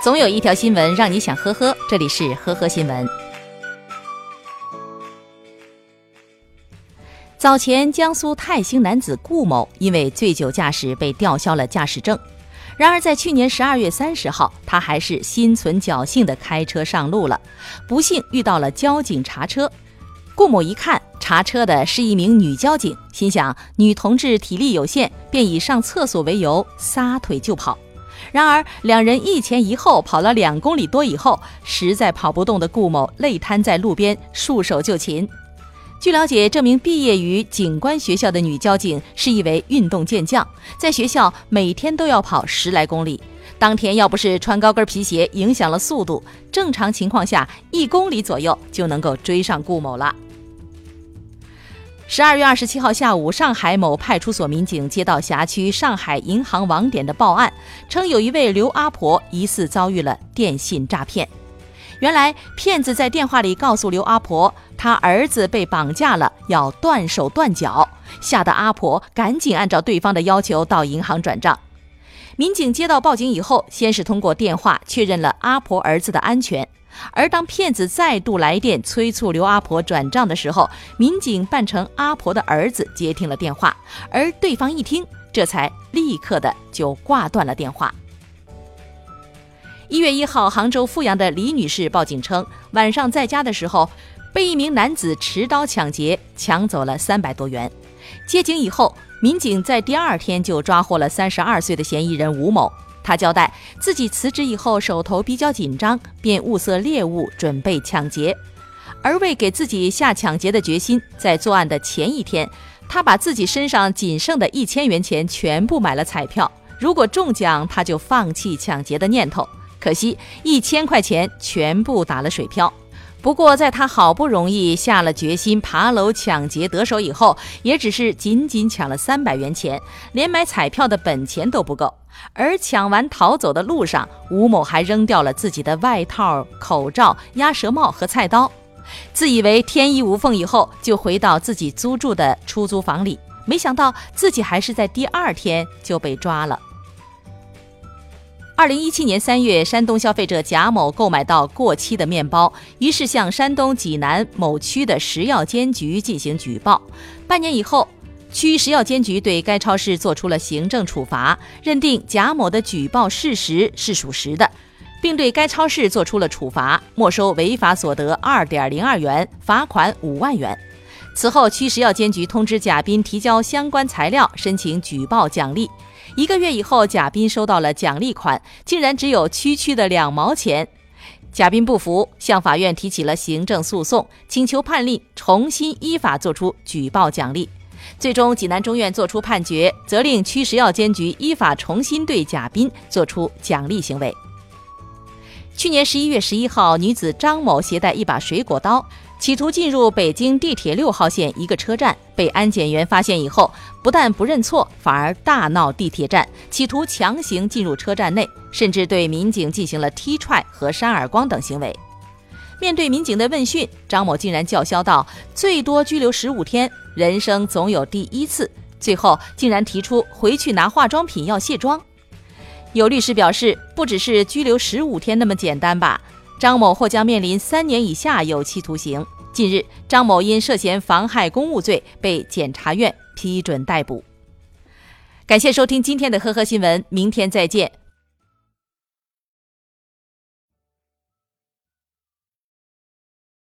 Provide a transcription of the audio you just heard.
总有一条新闻让你想呵呵，这里是呵呵新闻。早前，江苏泰兴男子顾某因为醉酒驾驶被吊销了驾驶证。然而，在去年十二月三十号，他还是心存侥幸的开车上路了，不幸遇到了交警查车。顾某一看查车的是一名女交警，心想女同志体力有限，便以上厕所为由撒腿就跑。然而，两人一前一后跑了两公里多以后，实在跑不动的顾某累瘫在路边，束手就擒。据了解，这名毕业于警官学校的女交警是一位运动健将，在学校每天都要跑十来公里。当天要不是穿高跟皮鞋影响了速度，正常情况下一公里左右就能够追上顾某了。十二月二十七号下午，上海某派出所民警接到辖区上海银行网点的报案，称有一位刘阿婆疑似遭遇了电信诈骗。原来，骗子在电话里告诉刘阿婆，她儿子被绑架了，要断手断脚，吓得阿婆赶紧按照对方的要求到银行转账。民警接到报警以后，先是通过电话确认了阿婆儿子的安全，而当骗子再度来电催促刘阿婆转账的时候，民警扮成阿婆的儿子接听了电话，而对方一听，这才立刻的就挂断了电话。一月一号，杭州富阳的李女士报警称，晚上在家的时候，被一名男子持刀抢劫，抢走了三百多元。接警以后，民警在第二天就抓获了三十二岁的嫌疑人吴某。他交代，自己辞职以后手头比较紧张，便物色猎物准备抢劫。而为给自己下抢劫的决心，在作案的前一天，他把自己身上仅剩的一千元钱全部买了彩票，如果中奖，他就放弃抢劫的念头。可惜一千块钱全部打了水漂。不过，在他好不容易下了决心爬楼抢劫得手以后，也只是仅仅抢了三百元钱，连买彩票的本钱都不够。而抢完逃走的路上，吴某还扔掉了自己的外套、口罩、鸭舌帽和菜刀，自以为天衣无缝以后，就回到自己租住的出租房里，没想到自己还是在第二天就被抓了。二零一七年三月，山东消费者贾某购买到过期的面包，于是向山东济南某区的食药监局进行举报。半年以后，区食药监局对该超市作出了行政处罚，认定贾某的举报事实是属实的，并对该超市作出了处罚，没收违法所得二点零二元，罚款五万元。此后，区食药监局通知贾斌提交相关材料，申请举报奖励。一个月以后，贾斌收到了奖励款，竟然只有区区的两毛钱。贾斌不服，向法院提起了行政诉讼，请求判令重新依法作出举报奖励。最终，济南中院作出判决，责令区食药监局依法重新对贾斌作出奖励行为。去年十一月十一号，女子张某携带一把水果刀。企图进入北京地铁六号线一个车站，被安检员发现以后，不但不认错，反而大闹地铁站，企图强行进入车站内，甚至对民警进行了踢踹和扇耳光等行为。面对民警的问讯，张某竟然叫嚣道：“最多拘留十五天，人生总有第一次。”最后竟然提出回去拿化妆品要卸妆。有律师表示，不只是拘留十五天那么简单吧。张某或将面临三年以下有期徒刑。近日，张某因涉嫌妨害公务罪被检察院批准逮捕。感谢收听今天的呵呵新闻，明天再见。